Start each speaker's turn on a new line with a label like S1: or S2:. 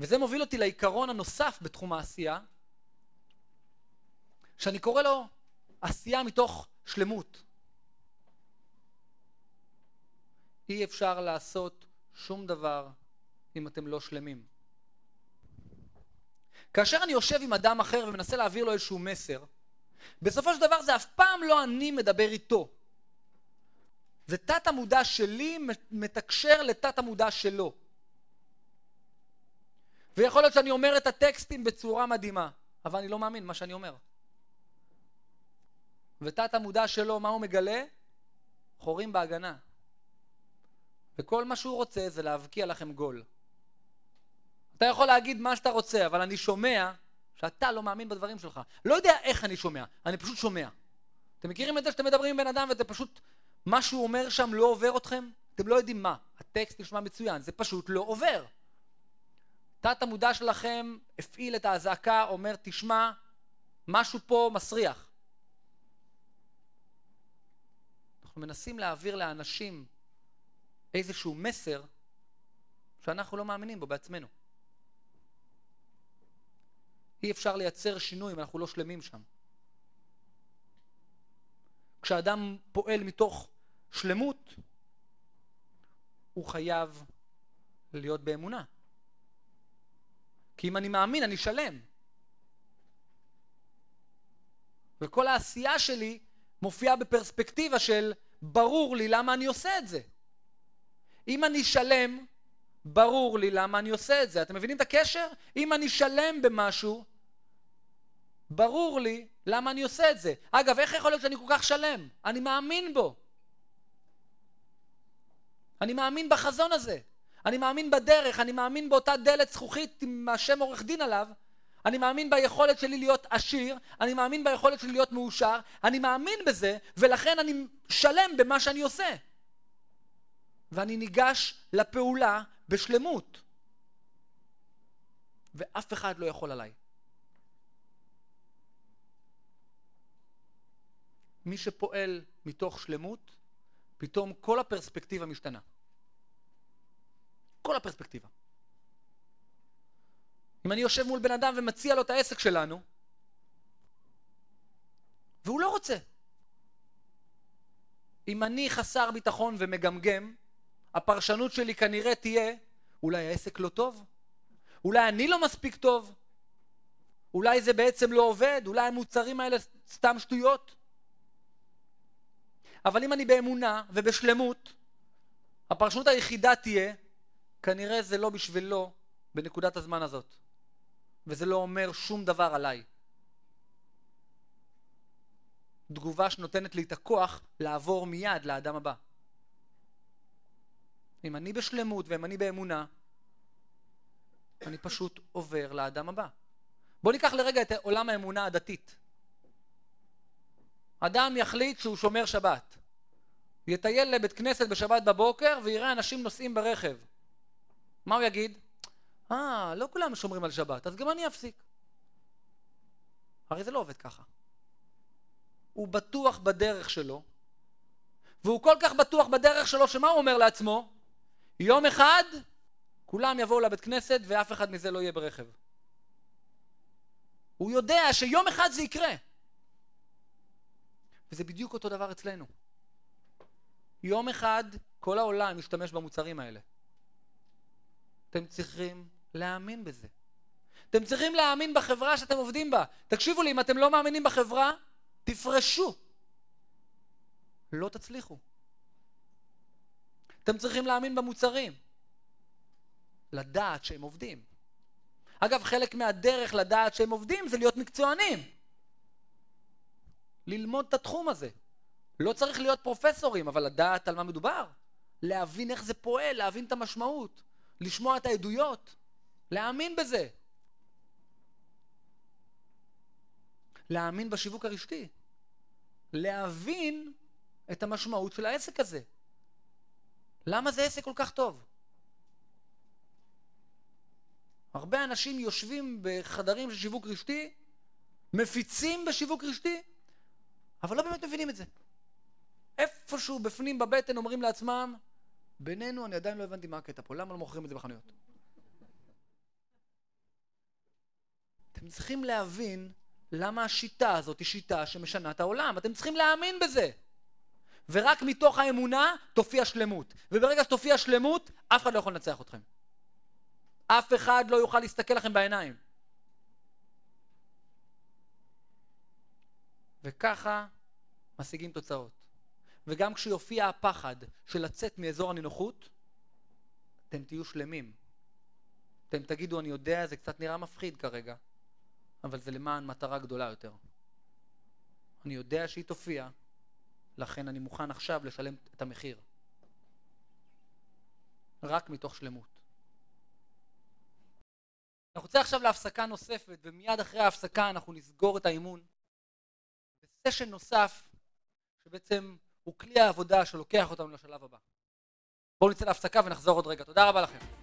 S1: וזה מוביל אותי לעיקרון הנוסף בתחום העשייה, שאני קורא לו עשייה מתוך שלמות. אי אפשר לעשות שום דבר אם אתם לא שלמים. כאשר אני יושב עם אדם אחר ומנסה להעביר לו איזשהו מסר, בסופו של דבר זה אף פעם לא אני מדבר איתו. זה תת המודע שלי מתקשר לתת המודע שלו. ויכול להיות שאני אומר את הטקסטים בצורה מדהימה, אבל אני לא מאמין מה שאני אומר. ותת המודע שלו, מה הוא מגלה? חורים בהגנה. וכל מה שהוא רוצה זה להבקיע לכם גול. אתה יכול להגיד מה שאתה רוצה, אבל אני שומע שאתה לא מאמין בדברים שלך. לא יודע איך אני שומע, אני פשוט שומע. אתם מכירים את זה שאתם מדברים עם בן אדם ואתם פשוט, מה שהוא אומר שם לא עובר אתכם? אתם לא יודעים מה. הטקסט נשמע מצוין, זה פשוט לא עובר. תת המודע שלכם הפעיל את האזעקה, אומר, תשמע, משהו פה מסריח. אנחנו מנסים להעביר לאנשים איזשהו מסר שאנחנו לא מאמינים בו בעצמנו. אי אפשר לייצר שינוי אם אנחנו לא שלמים שם. כשאדם פועל מתוך שלמות, הוא חייב להיות באמונה. כי אם אני מאמין, אני שלם. וכל העשייה שלי מופיעה בפרספקטיבה של ברור לי למה אני עושה את זה. אם אני שלם, ברור לי למה אני עושה את זה. אתם מבינים את הקשר? אם אני שלם במשהו, ברור לי למה אני עושה את זה. אגב, איך יכול להיות שאני כל כך שלם? אני מאמין בו. אני מאמין בחזון הזה. אני מאמין בדרך, אני מאמין באותה דלת זכוכית עם השם עורך דין עליו. אני מאמין ביכולת שלי להיות עשיר, אני מאמין ביכולת שלי להיות מאושר, אני מאמין בזה, ולכן אני שלם במה שאני עושה. ואני ניגש לפעולה בשלמות. ואף אחד לא יכול עליי. מי שפועל מתוך שלמות, פתאום כל הפרספקטיבה משתנה. כל הפרספקטיבה. אם אני יושב מול בן אדם ומציע לו את העסק שלנו, והוא לא רוצה. אם אני חסר ביטחון ומגמגם, הפרשנות שלי כנראה תהיה, אולי העסק לא טוב? אולי אני לא מספיק טוב? אולי זה בעצם לא עובד? אולי המוצרים האלה סתם שטויות? אבל אם אני באמונה ובשלמות, הפרשנות היחידה תהיה, כנראה זה לא בשבילו בנקודת הזמן הזאת. וזה לא אומר שום דבר עליי. תגובה שנותנת לי את הכוח לעבור מיד לאדם הבא. אם אני בשלמות ואם אני באמונה, אני פשוט עובר לאדם הבא. בואו ניקח לרגע את עולם האמונה הדתית. אדם יחליט שהוא שומר שבת. יטייל לבית כנסת בשבת בבוקר ויראה אנשים נוסעים ברכב. מה הוא יגיד? אה, לא כולם שומרים על שבת, אז גם אני אפסיק. הרי זה לא עובד ככה. הוא בטוח בדרך שלו, והוא כל כך בטוח בדרך שלו, שמה הוא אומר לעצמו? יום אחד כולם יבואו לבית כנסת ואף אחד מזה לא יהיה ברכב. הוא יודע שיום אחד זה יקרה. וזה בדיוק אותו דבר אצלנו. יום אחד כל העולם ישתמש במוצרים האלה. אתם צריכים להאמין בזה. אתם צריכים להאמין בחברה שאתם עובדים בה. תקשיבו לי, אם אתם לא מאמינים בחברה, תפרשו. לא תצליחו. אתם צריכים להאמין במוצרים. לדעת שהם עובדים. אגב, חלק מהדרך לדעת שהם עובדים זה להיות מקצוענים. ללמוד את התחום הזה. לא צריך להיות פרופסורים, אבל לדעת על מה מדובר. להבין איך זה פועל, להבין את המשמעות. לשמוע את העדויות. להאמין בזה. להאמין בשיווק הרשתי. להבין את המשמעות של העסק הזה. למה זה עסק כל כך טוב? הרבה אנשים יושבים בחדרים של שיווק רשתי, מפיצים בשיווק רשתי, אבל לא באמת מבינים את זה. איפשהו בפנים בבטן אומרים לעצמם, בינינו אני עדיין לא הבנתי מה הקטע פה, למה לא מוכרים את זה בחנויות? צריכים להבין למה השיטה הזאת היא שיטה שמשנה את העולם. אתם צריכים להאמין בזה. ורק מתוך האמונה תופיע שלמות. וברגע שתופיע שלמות, אף אחד לא יכול לנצח אתכם. אף אחד לא יוכל להסתכל לכם בעיניים. וככה משיגים תוצאות. וגם כשיופיע הפחד של לצאת מאזור הנינוחות, אתם תהיו שלמים. אתם תגידו, אני יודע, זה קצת נראה מפחיד כרגע, אבל זה למען מטרה גדולה יותר. אני יודע שהיא תופיע, לכן אני מוכן עכשיו לשלם את המחיר. רק מתוך שלמות. אנחנו נצא עכשיו להפסקה נוספת, ומיד אחרי ההפסקה אנחנו נסגור את האימון. בסשן נוסף, שבעצם הוא כלי העבודה שלוקח אותנו לשלב הבא. בואו נצא להפסקה ונחזור עוד רגע. תודה רבה לכם.